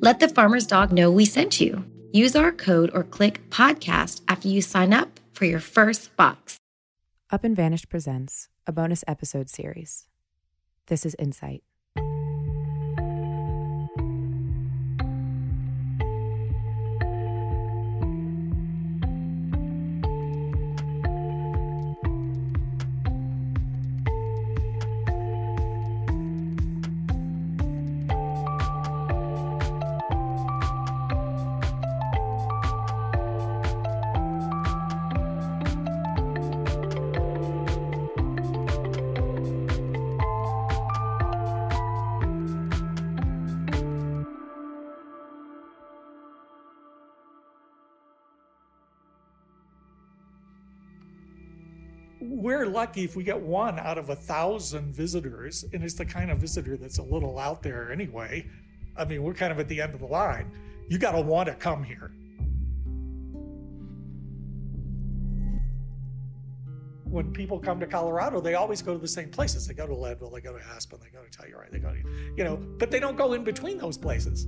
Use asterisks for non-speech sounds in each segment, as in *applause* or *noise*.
Let the farmer's dog know we sent you. Use our code or click podcast after you sign up for your first box. Up and Vanished presents a bonus episode series. This is Insight. Lucky if we get one out of a thousand visitors, and it's the kind of visitor that's a little out there anyway. I mean, we're kind of at the end of the line. You got to want to come here. When people come to Colorado, they always go to the same places. They go to Leadville, they go to Aspen, they go to Telluride, they go to, you know, but they don't go in between those places.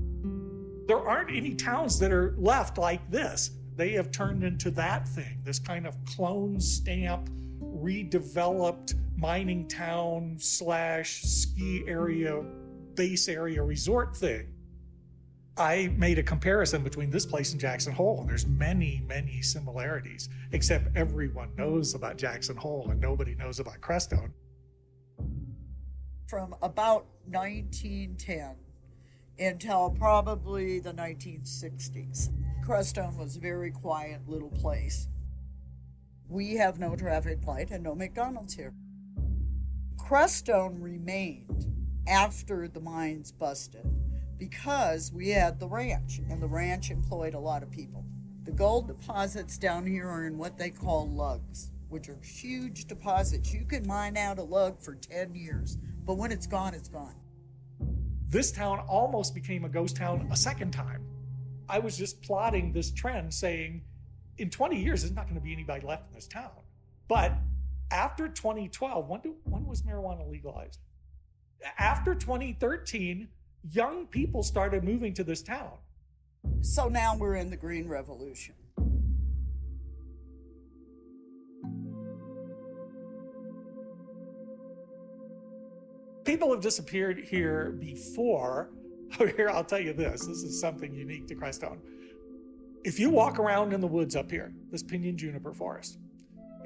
There aren't any towns that are left like this. They have turned into that thing, this kind of clone stamp redeveloped mining town slash ski area base area resort thing. I made a comparison between this place and Jackson Hole, and there's many, many similarities, except everyone knows about Jackson Hole and nobody knows about Crestone. From about 1910 until probably the 1960s, Crestone was a very quiet little place we have no traffic light and no McDonald's here. Crestone remained after the mines busted because we had the ranch, and the ranch employed a lot of people. The gold deposits down here are in what they call lugs, which are huge deposits. You can mine out a lug for 10 years, but when it's gone, it's gone. This town almost became a ghost town a second time. I was just plotting this trend saying in 20 years, there's not going to be anybody left in this town. But after 2012, when, do, when was marijuana legalized? After 2013, young people started moving to this town. So now we're in the Green Revolution. People have disappeared here before. *laughs* Here, I'll tell you this this is something unique to Crestone if you walk around in the woods up here, this pinyon juniper forest,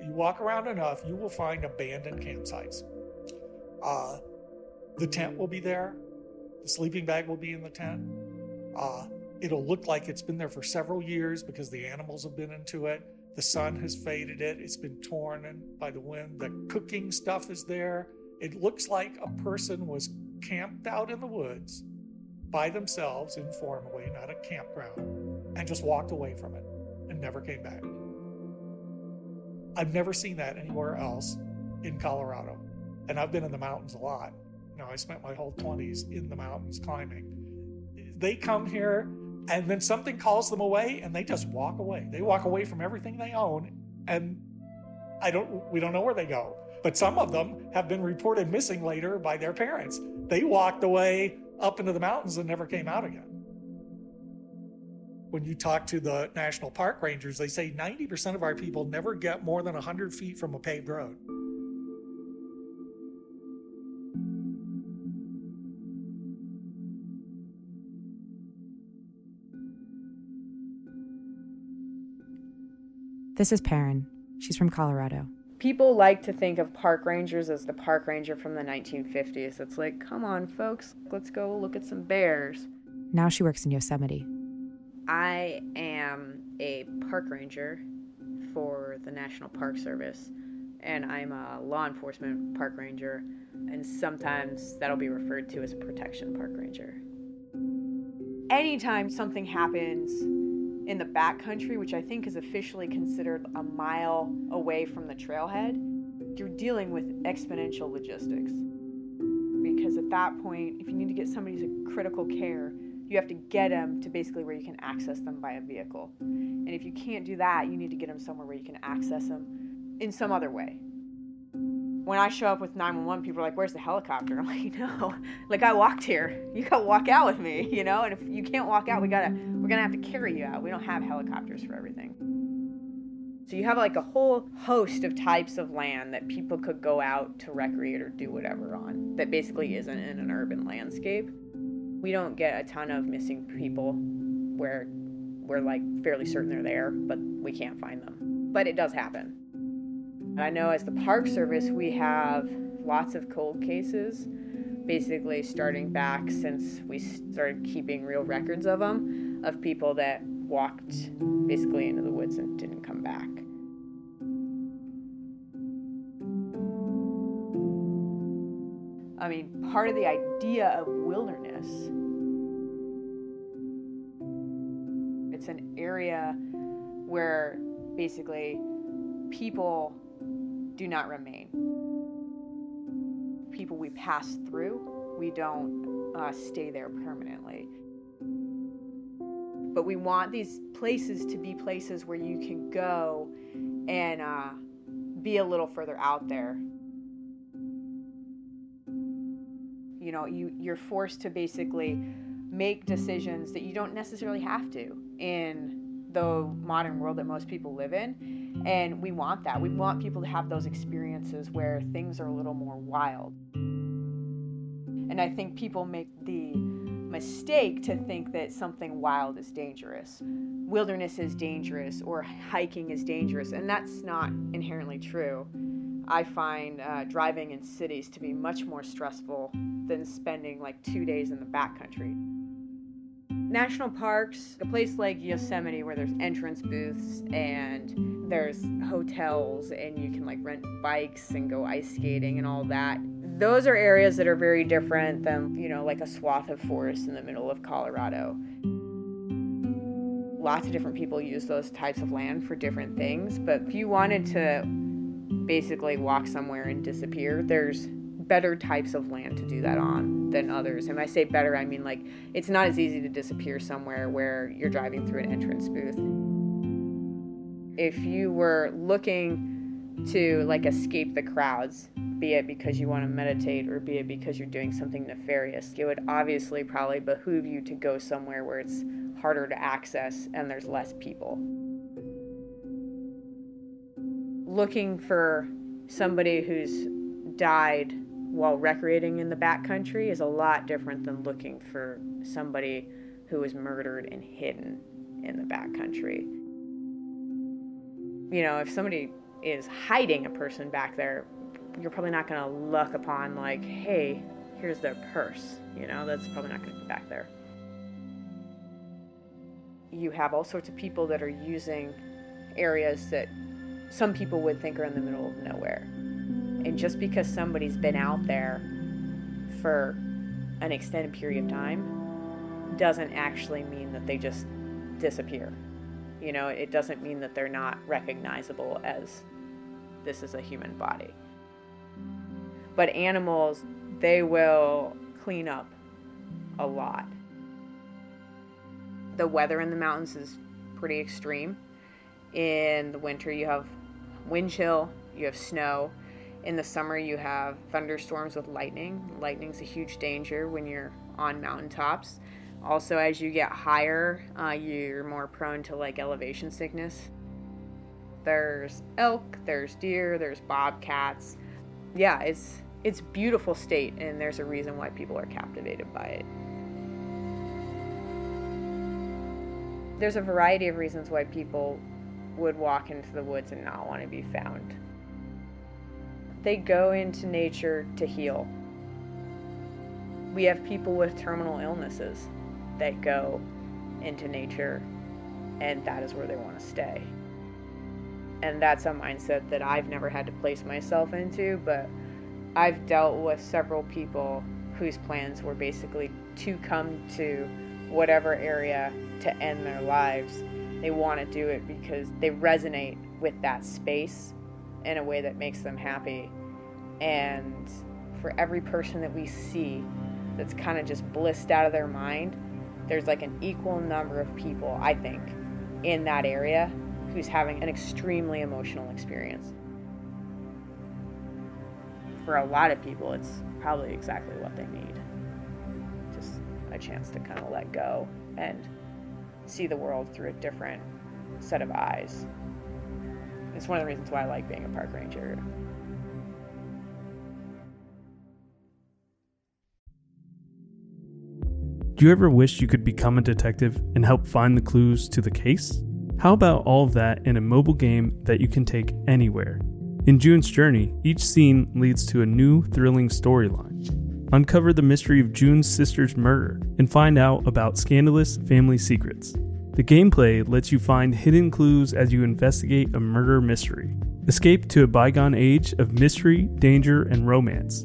you walk around enough, you will find abandoned campsites. Uh, the tent will be there. The sleeping bag will be in the tent. Uh, it'll look like it's been there for several years because the animals have been into it. The sun has faded it. It's been torn by the wind. The cooking stuff is there. It looks like a person was camped out in the woods by themselves informally, not a campground and just walked away from it and never came back. I've never seen that anywhere else in Colorado. And I've been in the mountains a lot. You know, I spent my whole 20s in the mountains climbing. They come here and then something calls them away and they just walk away. They walk away from everything they own and I don't we don't know where they go. But some of them have been reported missing later by their parents. They walked away up into the mountains and never came out again when you talk to the national park rangers, they say 90% of our people never get more than 100 feet from a paved road. This is Perrin. She's from Colorado. People like to think of park rangers as the park ranger from the 1950s. It's like, come on, folks, let's go look at some bears. Now she works in Yosemite. I am a park ranger for the National Park Service, and I'm a law enforcement park ranger, and sometimes that'll be referred to as a protection park ranger. Anytime something happens in the backcountry, which I think is officially considered a mile away from the trailhead, you're dealing with exponential logistics. Because at that point, if you need to get somebody to critical care, you have to get them to basically where you can access them by a vehicle. And if you can't do that, you need to get them somewhere where you can access them in some other way. When I show up with 911, people are like, Where's the helicopter? I'm *laughs* like, No, like I walked here. You gotta walk out with me, you know? And if you can't walk out, we gotta, we're gonna have to carry you out. We don't have helicopters for everything. So you have like a whole host of types of land that people could go out to recreate or do whatever on that basically isn't in an urban landscape. We don't get a ton of missing people where we're like fairly certain they're there, but we can't find them. But it does happen. I know as the Park Service, we have lots of cold cases, basically starting back since we started keeping real records of them, of people that walked basically into the woods and didn't come back. I mean, part of the idea of wilderness, it's an area where basically people do not remain. People we pass through, we don't uh, stay there permanently. But we want these places to be places where you can go and uh, be a little further out there. You know, you, you're forced to basically make decisions that you don't necessarily have to in the modern world that most people live in. And we want that. We want people to have those experiences where things are a little more wild. And I think people make the mistake to think that something wild is dangerous. Wilderness is dangerous or hiking is dangerous, and that's not inherently true. I find uh, driving in cities to be much more stressful than spending like two days in the backcountry national parks, a place like Yosemite where there's entrance booths and there's hotels and you can like rent bikes and go ice skating and all that. Those are areas that are very different than, you know, like a swath of forest in the middle of Colorado. Lots of different people use those types of land for different things, but if you wanted to basically walk somewhere and disappear, there's better types of land to do that on than others. And I say better, I mean like it's not as easy to disappear somewhere where you're driving through an entrance booth. If you were looking to like escape the crowds, be it because you want to meditate or be it because you're doing something nefarious, it would obviously probably behoove you to go somewhere where it's harder to access and there's less people. Looking for somebody who's died while recreating in the backcountry is a lot different than looking for somebody who was murdered and hidden in the backcountry. You know, if somebody is hiding a person back there, you're probably not going to look upon, like, hey, here's their purse. You know, that's probably not going to be back there. You have all sorts of people that are using areas that some people would think are in the middle of nowhere. And just because somebody's been out there for an extended period of time doesn't actually mean that they just disappear. You know, it doesn't mean that they're not recognizable as this is a human body. But animals, they will clean up a lot. The weather in the mountains is pretty extreme. In the winter, you have wind chill, you have snow, in the summer, you have thunderstorms with lightning. Lightning's a huge danger when you're on mountaintops. Also, as you get higher, uh, you're more prone to like elevation sickness. There's elk, there's deer, there's bobcats. Yeah, it's it's beautiful state, and there's a reason why people are captivated by it. There's a variety of reasons why people would walk into the woods and not want to be found. They go into nature to heal. We have people with terminal illnesses that go into nature, and that is where they want to stay. And that's a mindset that I've never had to place myself into, but I've dealt with several people whose plans were basically to come to whatever area to end their lives. They want to do it because they resonate with that space in a way that makes them happy. And for every person that we see that's kind of just blissed out of their mind, there's like an equal number of people, I think, in that area who's having an extremely emotional experience. For a lot of people, it's probably exactly what they need. Just a chance to kind of let go and see the world through a different set of eyes. It's one of the reasons why I like being a park ranger. Do you ever wish you could become a detective and help find the clues to the case? How about all of that in a mobile game that you can take anywhere? In June's Journey, each scene leads to a new, thrilling storyline. Uncover the mystery of June's sister's murder and find out about scandalous family secrets. The gameplay lets you find hidden clues as you investigate a murder mystery. Escape to a bygone age of mystery, danger, and romance.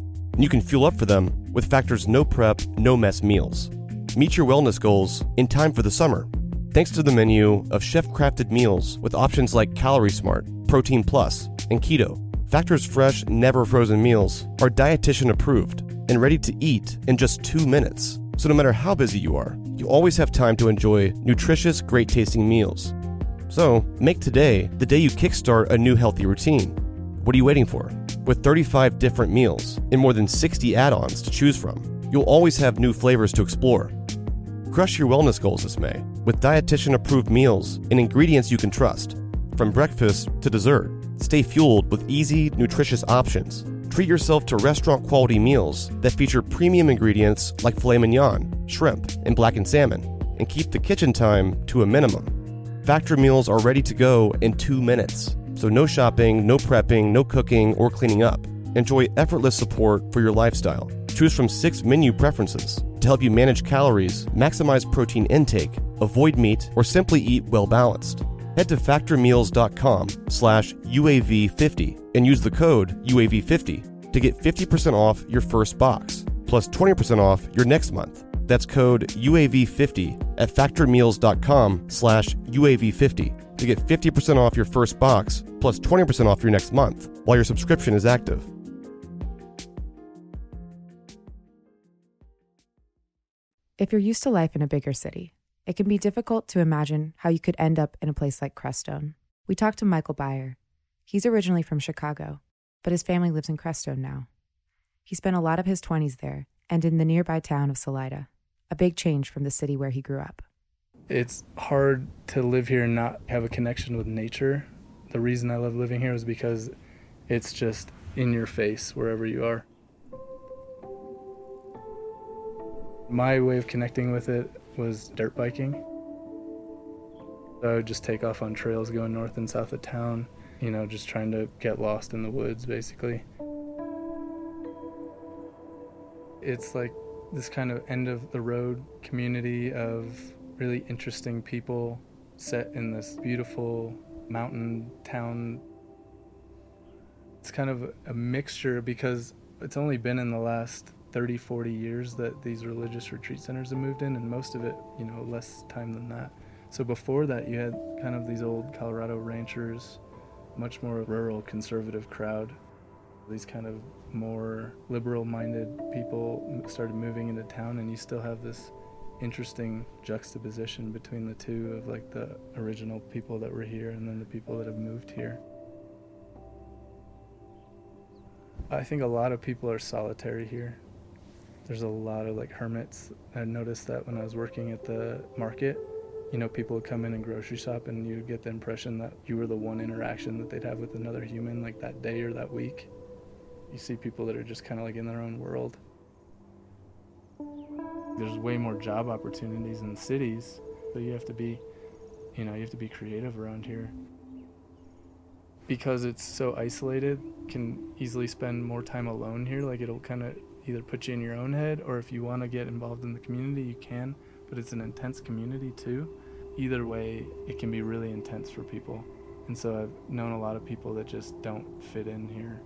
you can fuel up for them with Factor's no prep, no mess meals. Meet your wellness goals in time for the summer. Thanks to the menu of chef crafted meals with options like Calorie Smart, Protein Plus, and Keto, Factor's fresh, never frozen meals are dietitian approved and ready to eat in just two minutes. So no matter how busy you are, you always have time to enjoy nutritious, great tasting meals. So make today the day you kickstart a new healthy routine. What are you waiting for? With 35 different meals and more than 60 add ons to choose from, you'll always have new flavors to explore. Crush your wellness goals this May with dietitian approved meals and ingredients you can trust. From breakfast to dessert, stay fueled with easy, nutritious options. Treat yourself to restaurant quality meals that feature premium ingredients like filet mignon, shrimp, and blackened salmon, and keep the kitchen time to a minimum. Factor meals are ready to go in two minutes, so no shopping, no prepping, no cooking, or cleaning up. Enjoy effortless support for your lifestyle. Choose from six menu preferences to help you manage calories, maximize protein intake, avoid meat, or simply eat well balanced. Head to factormeals.com slash UAV50 and use the code UAV50 to get 50% off your first box, plus 20% off your next month. That's code UAV50 at factormeals.com slash UAV50 to get 50% off your first box, plus 20% off your next month while your subscription is active. If you're used to life in a bigger city, it can be difficult to imagine how you could end up in a place like Crestone. We talked to Michael Beyer. He's originally from Chicago, but his family lives in Crestone now. He spent a lot of his 20s there and in the nearby town of Salida, a big change from the city where he grew up. It's hard to live here and not have a connection with nature. The reason I love living here is because it's just in your face wherever you are. My way of connecting with it was dirt biking. I would just take off on trails going north and south of town, you know, just trying to get lost in the woods basically. It's like this kind of end of the road community of really interesting people set in this beautiful mountain town. It's kind of a mixture because It's only been in the last 30, 40 years that these religious retreat centers have moved in, and most of it, you know, less time than that. So before that, you had kind of these old Colorado ranchers, much more rural, conservative crowd. These kind of more liberal minded people started moving into town, and you still have this interesting juxtaposition between the two of like the original people that were here and then the people that have moved here. I think a lot of people are solitary here. There's a lot of like hermits. I noticed that when I was working at the market. You know, people would come in and grocery shop, and you get the impression that you were the one interaction that they'd have with another human, like that day or that week. You see people that are just kind of like in their own world. There's way more job opportunities in the cities, but you have to be, you know, you have to be creative around here because it's so isolated, can easily spend more time alone here. Like it'll kind of either put you in your own head, or if you want to get involved in the community, you can. But it's an intense community too. Either way, it can be really intense for people. And so I've known a lot of people that just don't fit in here.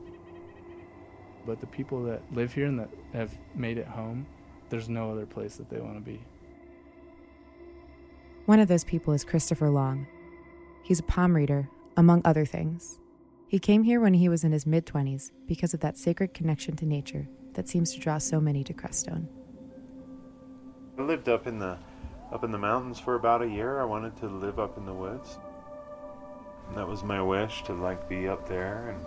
But the people that live here and that have made it home, there's no other place that they want to be. One of those people is Christopher Long. He's a palm reader among other things. He came here when he was in his mid 20s because of that sacred connection to nature that seems to draw so many to Crestone. I lived up in the up in the mountains for about a year. I wanted to live up in the woods. And that was my wish to like be up there and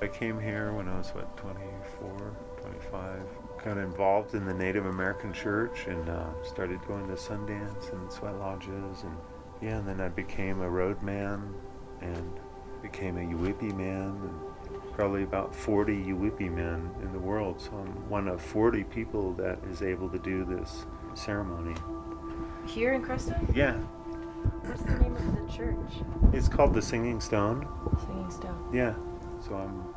I came here when I was what 24, 25. Got involved in the Native American church and uh, started going to Sundance and sweat lodges and yeah, and then I became a roadman and became a Yuwipi man, and probably about 40 Yuwipi men in the world. So I'm one of 40 people that is able to do this ceremony. Here in Crestone? Yeah. What's the name of the church? It's called the Singing Stone. Singing Stone. Yeah. So I'm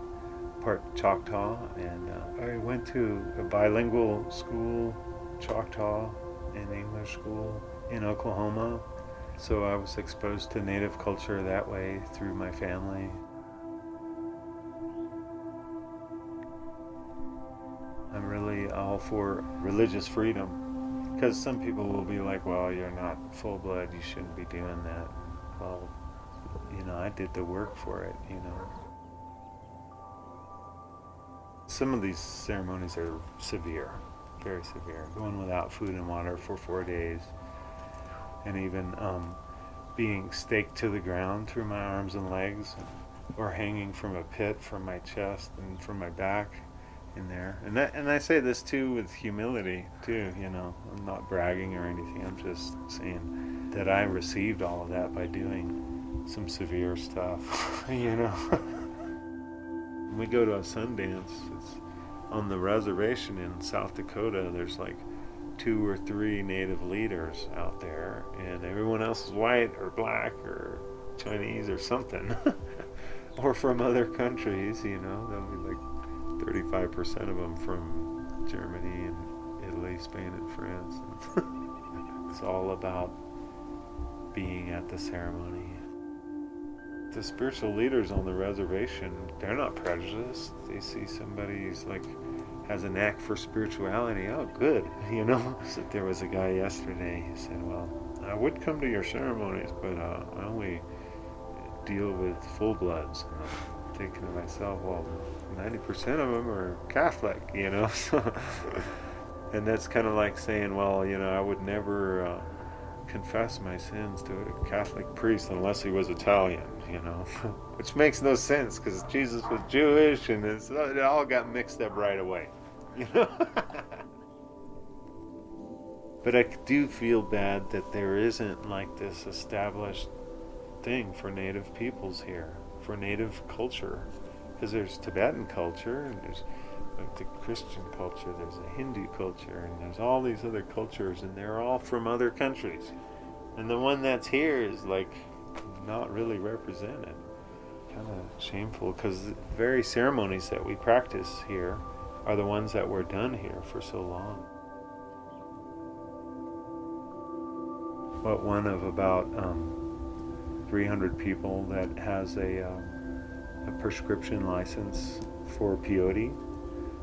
part Choctaw, and uh, I went to a bilingual school, Choctaw and English school in Oklahoma so I was exposed to native culture that way through my family. I'm really all for religious freedom because some people will be like, well, you're not full blood, you shouldn't be doing that. Well, you know, I did the work for it, you know. Some of these ceremonies are severe, very severe. Going without food and water for four days and even um, being staked to the ground through my arms and legs, or hanging from a pit from my chest and from my back in there. And that, and I say this too with humility too. You know, I'm not bragging or anything. I'm just saying that I received all of that by doing some severe stuff. *laughs* you know, *laughs* when we go to a Sundance. It's on the reservation in South Dakota. There's like two or three native leaders out there, and everyone else is white or black or Chinese or something, *laughs* or from other countries. You know, there'll be like 35% of them from Germany and Italy, Spain, and France. *laughs* it's all about being at the ceremony. The spiritual leaders on the reservation, they're not prejudiced. They see somebody who's like has a knack for spirituality. Oh, good. *laughs* You know, so there was a guy yesterday. He said, "Well, I would come to your ceremonies, but uh, I only deal with full bloods." And I'm thinking to myself, "Well, 90% of them are Catholic, you know." *laughs* And that's kind of like saying, "Well, you know, I would never." Uh, confess my sins to a Catholic priest unless he was Italian, you know, *laughs* which makes no sense because Jesus was Jewish and uh, it all got mixed up right away, you *laughs* know. but I do feel bad that there isn't like this established thing for Native peoples here, for Native culture, because there's Tibetan culture and there's like the Christian culture, there's a Hindu culture, and there's all these other cultures, and they're all from other countries. And the one that's here is like not really represented. Kind of shameful because the very ceremonies that we practice here are the ones that were done here for so long. But one of about um, 300 people that has a, um, a prescription license for peyote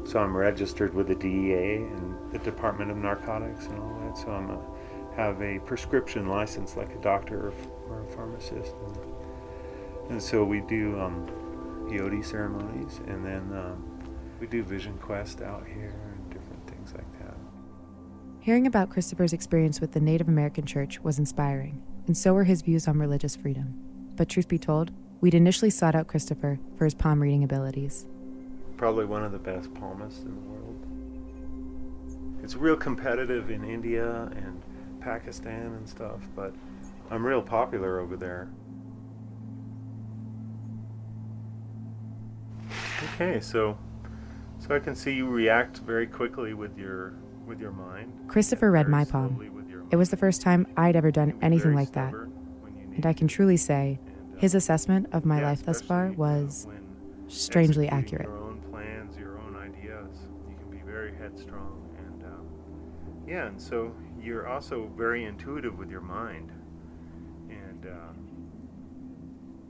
So I'm registered with the DEA and the Department of Narcotics and all that. So I'm a, have a prescription license like a doctor or, or a pharmacist. And, and, so we do um, peyote ceremonies and then um, we do Vision Quest out here and different things like that. Hearing about Christopher's experience with the Native American Church was inspiring, and so were his views on religious freedom. But truth be told, we'd initially sought out Christopher for his palm reading abilities. Probably one of the best palmists in the world. It's real competitive in India and Pakistan and stuff, but I'm real popular over there. Okay, so so I can see you react very quickly with your with your mind. Christopher read my palm. It was the first time I'd ever done anything like that. And I can truly say uh, his assessment of my life thus far was strangely accurate. Yeah, and so you're also very intuitive with your mind, and uh,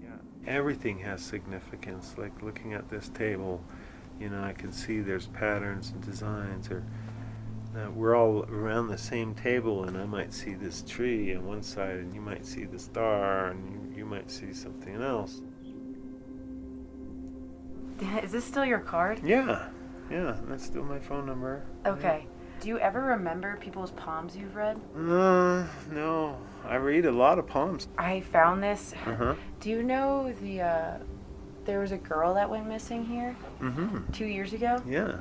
yeah, everything has significance. Like looking at this table, you know, I can see there's patterns and designs, or uh, we're all around the same table, and I might see this tree on one side, and you might see the star, and you, you might see something else. Is this still your card? Yeah, yeah, that's still my phone number. Okay. Do you ever remember people's palms you've read? Uh, no, I read a lot of palms. I found this. Uh huh. Do you know the uh there was a girl that went missing here Mm-hmm. 2 years ago? Yeah.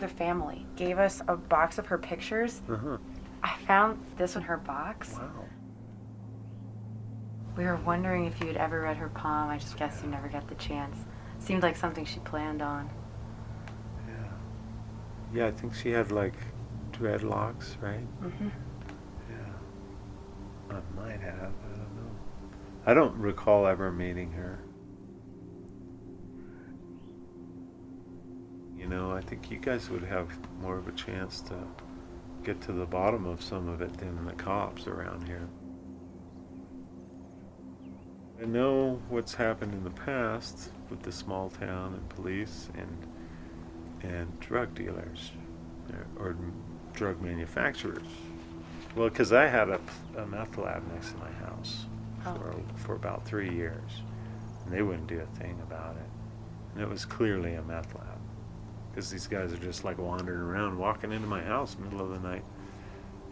The family gave us a box of her pictures. Uh huh. I found this in her box. Wow. We were wondering if you had ever read her palm. I just guess you never got the chance. Seemed like something she planned on. Yeah. I think she had like dreadlocks, right? Mhm. Yeah. I might have. I don't know. I don't recall ever meeting her. You know, I think you guys would have more of a chance to get to the bottom of some of it than the cops around here. I know what's happened in the past with the small town and police and and drug dealers uh, or drug manufacturers. Well, because I had a, a meth lab next to my house Oh. for for about three years, and they wouldn't do a thing about it. And it was clearly a meth lab, because these guys are just like wandering around, walking into my house middle of the night.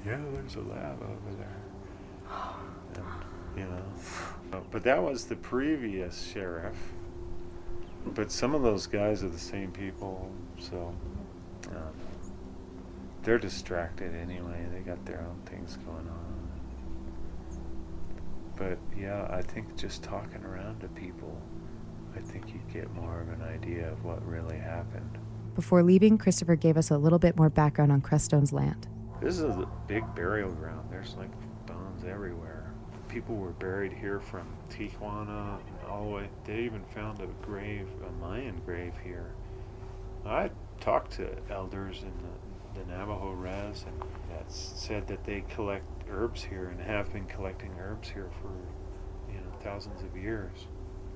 Yeah, there's a lab over there. *sighs* And, you know, but that was the previous sheriff. But some of those guys are the same people, so um, they're distracted anyway. They got their own things going on. But yeah, I think just talking around to people, I think you get more of an idea of what really happened. Before leaving, Christopher gave us a little bit more background on Crestone's land. This is a big burial ground. There's like bones everywhere. People were buried here from Tijuana and all the way. They even found a grave, a Mayan grave here. I talked to elders in the, the Navajo res and that said that they collect herbs here and have been collecting herbs here for you know thousands of years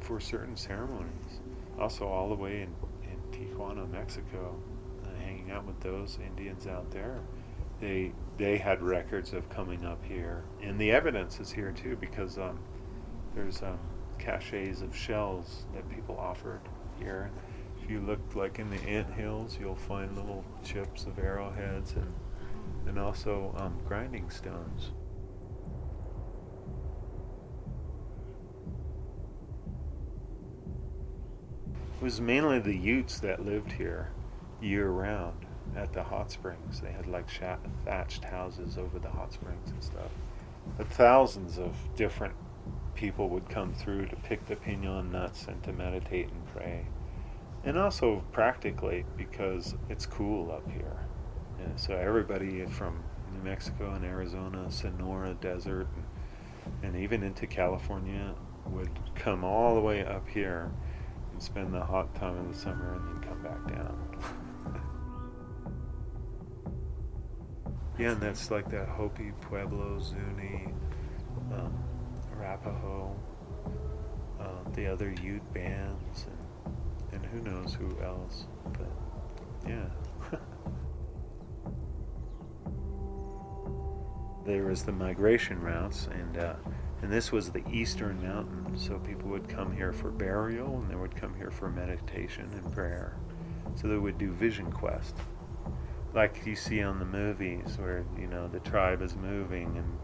for certain ceremonies. Also, all the way in, in Tijuana, Mexico, uh, hanging out with those Indians out there they they had records of coming up here, and the evidence is here too because um, there's um, caches of shells that people offered here. If you look like in the ant hills, you'll find little chips of arrowheads and and also um, grinding stones. It was mainly the Utes that lived here year round at the hot springs. They had like thatched houses over the hot springs and stuff. But thousands of different people would come through to pick the pinon nuts and to meditate and pray. And also practically because it's cool up here. And so everybody from New Mexico and Arizona, Sonora Desert, and, and even into California would come all the way up here and spend the hot time of the summer and then come back down. *laughs* Yeah, and that's like that Hopi, Pueblo, Zuni, um, Arapaho, uh, the other Ute bands, and, and who knows who else. But Yeah. *laughs* there was the migration routes, and uh, and this was the eastern mountain. So people would come here for burial, and they would come here for meditation and prayer. So they would do vision quest, like you see on the movies, where you know the tribe is moving and,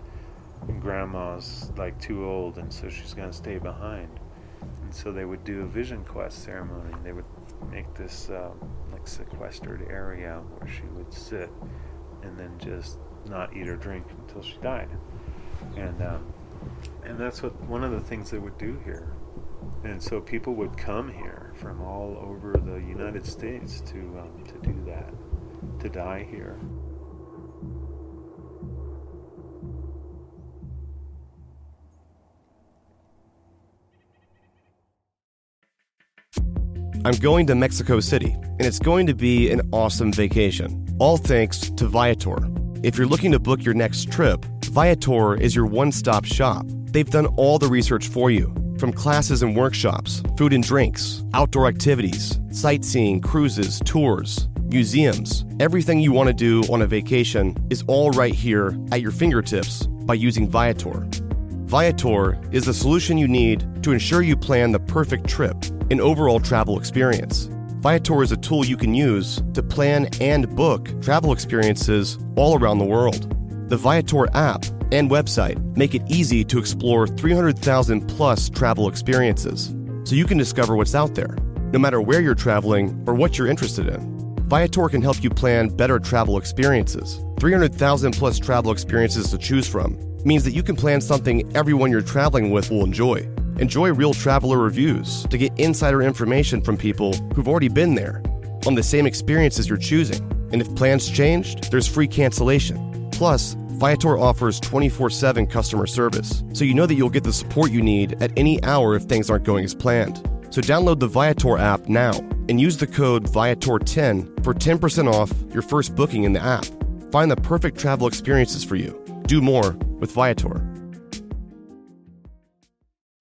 and grandma's like too old, and so she's gonna stay behind. And so they would do a vision quest ceremony. They would make this um, like sequestered area where she would sit and then just not eat or drink until she died. And um, and that's what one of the things they would do here. And so people would come here from all over the United States to um, to do that, to die here. I'm going to Mexico City, and it's going to be an awesome vacation. All thanks to Viator. If you're looking to book your next trip, Viator is your one stop shop. They've done all the research for you from classes and workshops, food and drinks, outdoor activities, sightseeing, cruises, tours, museums. Everything you want to do on a vacation is all right here at your fingertips by using Viator. Viator is the solution you need to ensure you plan the perfect trip and overall travel experience. Viator is a tool you can use to plan and book travel experiences all around the world. The Viator app and website make it easy to explore 300,000 plus travel experiences so you can discover what's out there, no matter where you're traveling or what you're interested in. Viator can help you plan better travel experiences. 300,000 plus travel experiences to choose from means that you can plan something everyone you're traveling with will enjoy. Enjoy real traveler reviews to get insider information from people who've already been there on the same experiences you're choosing. And if plans changed, there's free cancellation. Plus, Viator offers 24 7 customer service, so you know that you'll get the support you need at any hour if things aren't going as planned. So download the Viator app now and use the code Viator10 for 10% off your first booking in the app. Find the perfect travel experiences for you. Do more with Viator.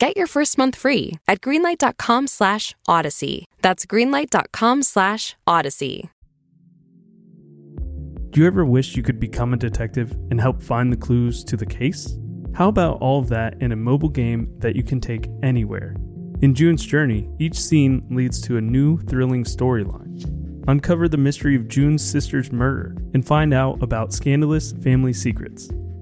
Get your first month free at greenlight.com slash odyssey. That's greenlight.com slash odyssey. Do you ever wish you could become a detective and help find the clues to the case? How about all of that in a mobile game that you can take anywhere? In June's Journey, each scene leads to a new, thrilling storyline. Uncover the mystery of June's sister's murder and find out about scandalous family secrets.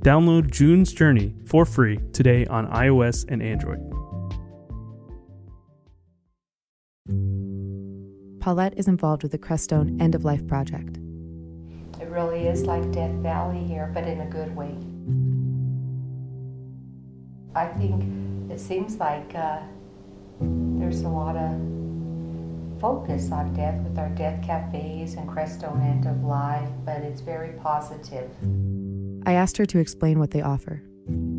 Download June's Journey for free today on iOS and Android. Paulette is involved with the Crestone End of Life Project. It really is like Death Valley here, but in a good way. I think it seems like uh, there's a lot of focus on death with our death cafes and Crestone End of Life, but it's very positive. I asked her to explain what they offer.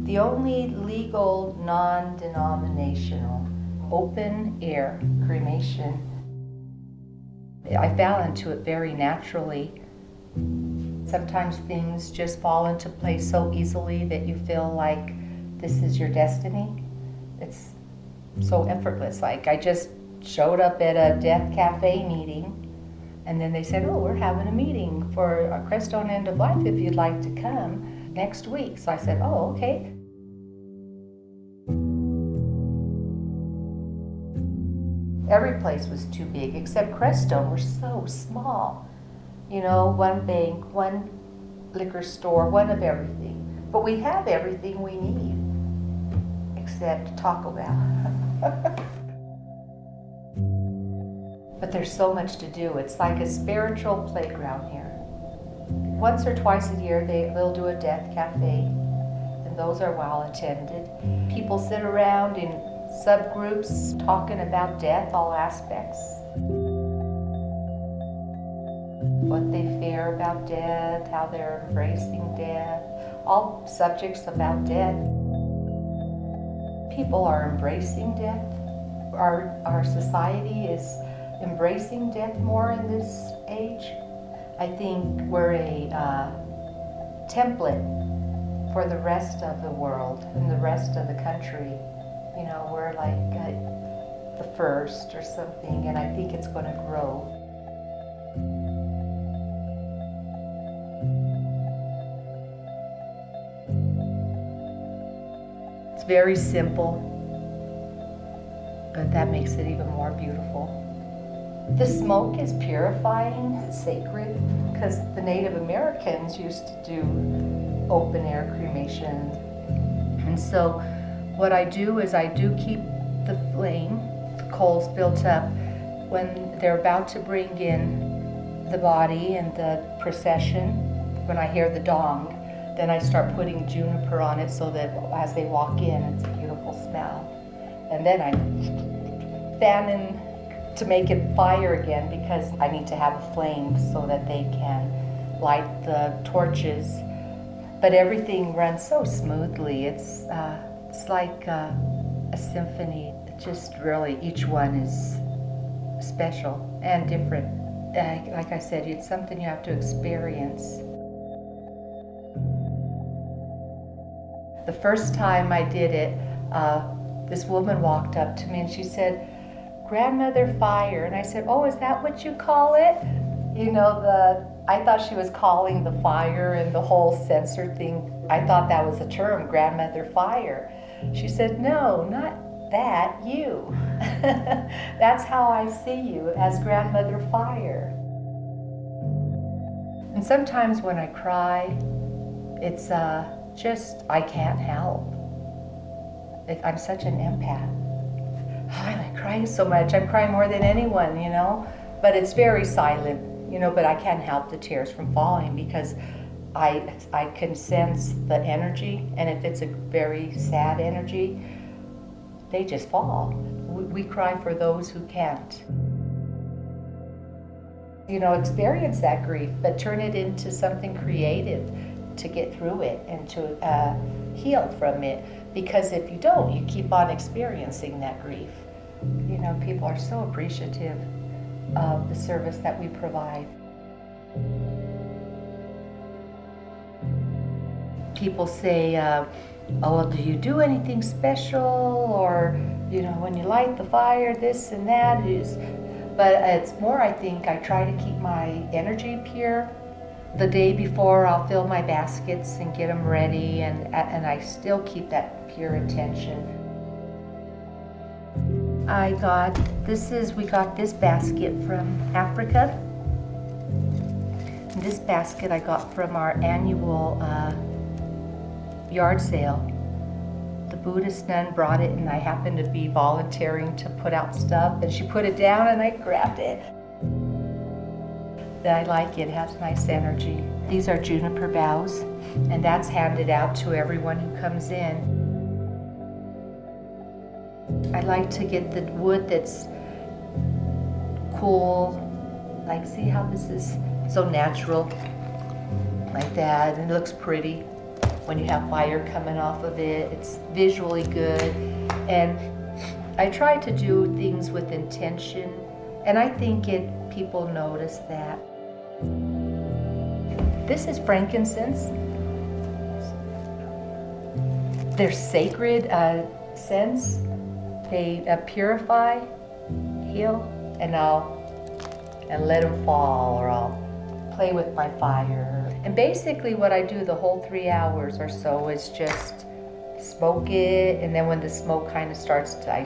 The only legal, non denominational, open air cremation, I fell into it very naturally. Sometimes things just fall into place so easily that you feel like this is your destiny. It's so effortless. Like I just showed up at a death cafe meeting And then they said, Oh, we're having a meeting for a Crestone End of Life if you'd like to come next week. So I said, Oh, okay. Every place was too big except Crestone. We're so small. You know, one bank, one liquor store, one of everything. But we have everything we need except Taco Bell. *laughs* but there's so much to do. It's like a spiritual playground here. Once or twice a year, they, they'll do a death cafe, and those are well attended. People sit around in subgroups talking about death, all aspects. What they fear about death, how they're embracing death, all subjects about death. People are embracing death. Our, our society is embracing death more in this age. I think we're a uh, template for the rest of the world and the rest of the country. You know, we're like uh, the first or something, and I think it's going to grow. It's very simple, but that makes it even more beautiful. The smoke is purifying, sacred, because the Native Americans used to do open air cremation. And so, what I do is I do keep the flame, the coals built up. When they're about to bring in the body and the procession, when I hear the dong, then I start putting juniper on it so that as they walk in, it's a beautiful smell. And then I'm fanning to make it fire again because I need to have a flame so that they can light the torches. But everything runs so smoothly. It's uh, it's like uh, a symphony. Just really each one is special and different. Uh, like I said, it's something you have to experience. The first time I did it, uh, this woman walked up to me and she said, grandmother fire. And I said, Oh, is that what you call it? You know, the I thought she was calling the fire and the whole censored thing. I thought that was a term, grandmother fire. She said, No, not that, you. *laughs* That's how I see you as grandmother fire. And sometimes when I cry, it's uh, just, I can't help. I'm such an empath oh, I like crying so much. I'm crying more than anyone, you know. But it's very silent, you know. But I can't help the tears from falling because I I can sense the energy, and if it's a very sad energy, they just fall. We, we cry for those who can't. You know, experience that grief, but turn it into something creative to get through it and to uh, heal from it because if you don't, you keep on experiencing that grief. You know, people are so appreciative of the service that we provide. People say, uh, oh, do you do anything special? Or, you know, when you light the fire, this and that is. But it's more, I think, I try to keep my energy pure the day before I'll fill my baskets and get them ready and and I still keep that pure intention. I got this is we got this basket from Africa. This basket I got from our annual uh, yard sale. The Buddhist nun brought it and I happened to be volunteering to put out stuff and she put it down and I grabbed it. I like it, it has nice energy. These are juniper boughs, and that's handed out to everyone who comes in. I like to get the wood that's cool. Like, see how this is so natural, like that, and it looks pretty when you have fire coming off of it. It's visually good, and I try to do things with intention, and I think it people notice that. This is frankincense. They're sacred uh, scents. They uh, purify, heal, and I'll and let them fall, or I'll play with my fire. And basically, what I do the whole three hours or so is just smoke it, and then when the smoke kind of starts to, I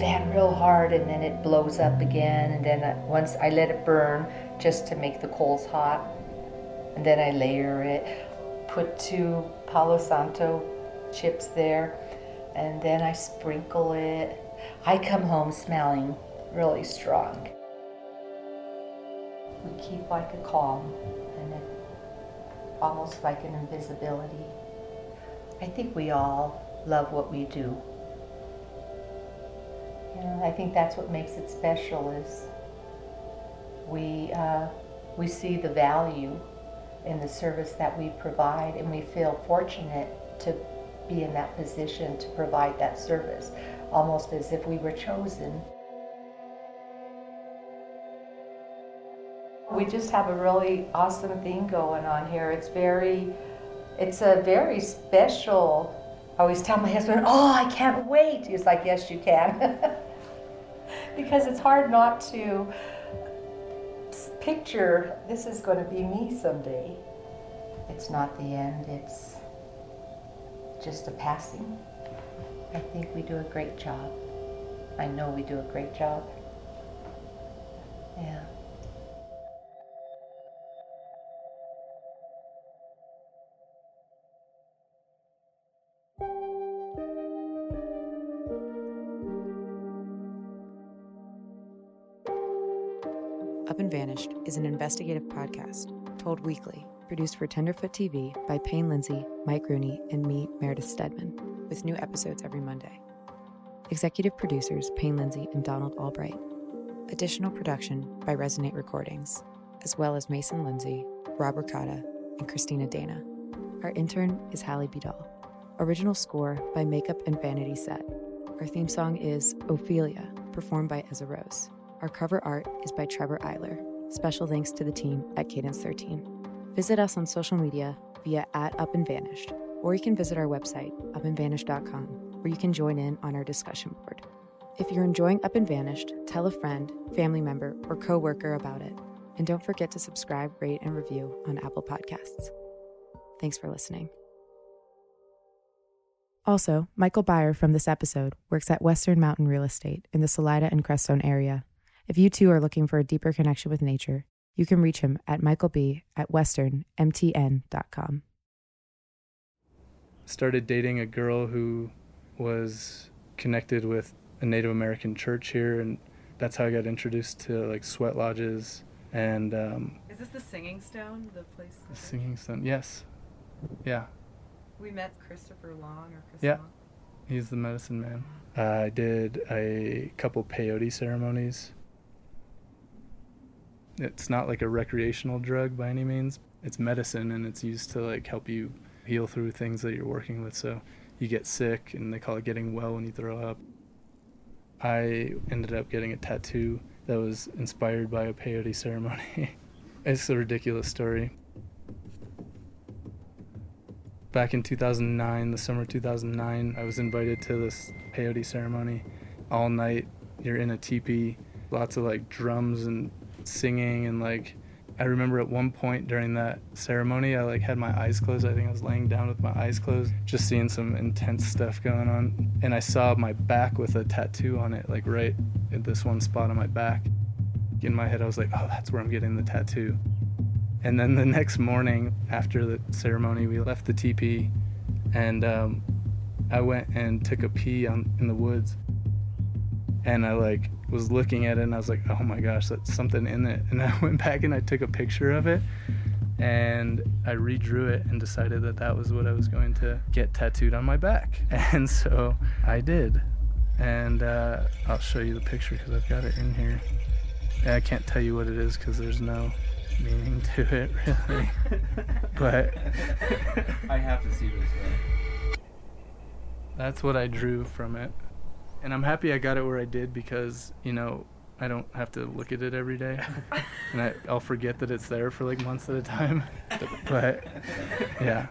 fan real hard, and then it blows up again, and then once I let it burn just to make the coals hot, and then I layer it, put two Palo Santo chips there, and then I sprinkle it. I come home smelling really strong. We keep like a calm and almost like an invisibility. I think we all love what we do. You know, I think that's what makes it special is we, uh, we see the value in the service that we provide and we feel fortunate to be in that position to provide that service, almost as if we were chosen. We just have a really awesome thing going on here. It's very, it's a very special. I always tell my husband, "Oh, I can't wait." He's like, "Yes, you can," *laughs* because it's hard not to picture this is going to be me someday. It's not the end. It's just a passing. I think we do a great job. I know we do a great job. Yeah. Up and Vanished is an investigative podcast told weekly produced for Tenderfoot TV by Payne Lindsey, Mike Rooney, and me, Meredith Stedman, with new episodes every Monday. Executive producers Payne Lindsey and Donald Albright. Additional production by Resonate Recordings, as well as Mason Lindsey, Rob Ricotta, and Christina Dana. Our intern is Hallie Bidal. Original score by Makeup and Vanity Set. Our theme song is Ophelia, performed by Ezra Rose. Our cover art is by Trevor Eiler. Special thanks to the team at Cadence 13. Visit us on social media via at Up and Vanished, or you can visit our website, upandvanished.com, where you can join in on our discussion board. If you're enjoying Up and Vanished, tell a friend, family member, or coworker about it. And don't forget to subscribe, rate, and review on Apple Podcasts. Thanks for listening. Also, Michael Byer from this episode works at Western Mountain Real Estate in the Salida and Crestone area. If you too are looking for a deeper connection with nature, you can reach him at Michael B at westernmtn.com. Started dating a girl who was connected with a Native American church here, and that's how I got introduced to like sweat lodges and. Um, Is this the Singing Stone, the place? The Singing Stone, yes, yeah. We met Christopher Long or Chris Yeah, Long. he's the medicine man. Uh, I did a couple peyote ceremonies. It's not like a recreational drug by any means. It's medicine and it's used to like help you heal through things that you're working with. So you get sick and they call it getting well when you throw up. I ended up getting a tattoo that was inspired by a peyote ceremony. *laughs* it's a ridiculous story. Back in 2009, the summer 2009, I was invited to this peyote ceremony. All night, you're in a teepee, lots of like drums and singing and like I remember at one point during that ceremony, I like had my eyes closed. I think I was laying down with my eyes closed, just seeing some intense stuff going on. And I saw my back with a tattoo on it, like right at this one spot on my back. In my head, I was like, oh, that's where I'm getting the tattoo. And then the *laughs* next morning after the ceremony, we left the teepee and um, I went and took a pee on, in the woods. And I like was looking at it and I was like, oh my gosh, that's something in it. And *laughs* I went back and I took a picture of it and I redrew it and decided that that was what I was going to get tattooed on my back. *laughs* And so I did. And uh, I'll show you the picture because I've got it in here. I can't tell you what it is because there's no meaning to it *laughs* really. but I have to see this. Though. that's what I drew from it. And I'm happy I got it where I did because, you know, I don't have to look at it every day. *laughs* and I, I'll forget that it's there for like months at a time. *laughs* but yeah.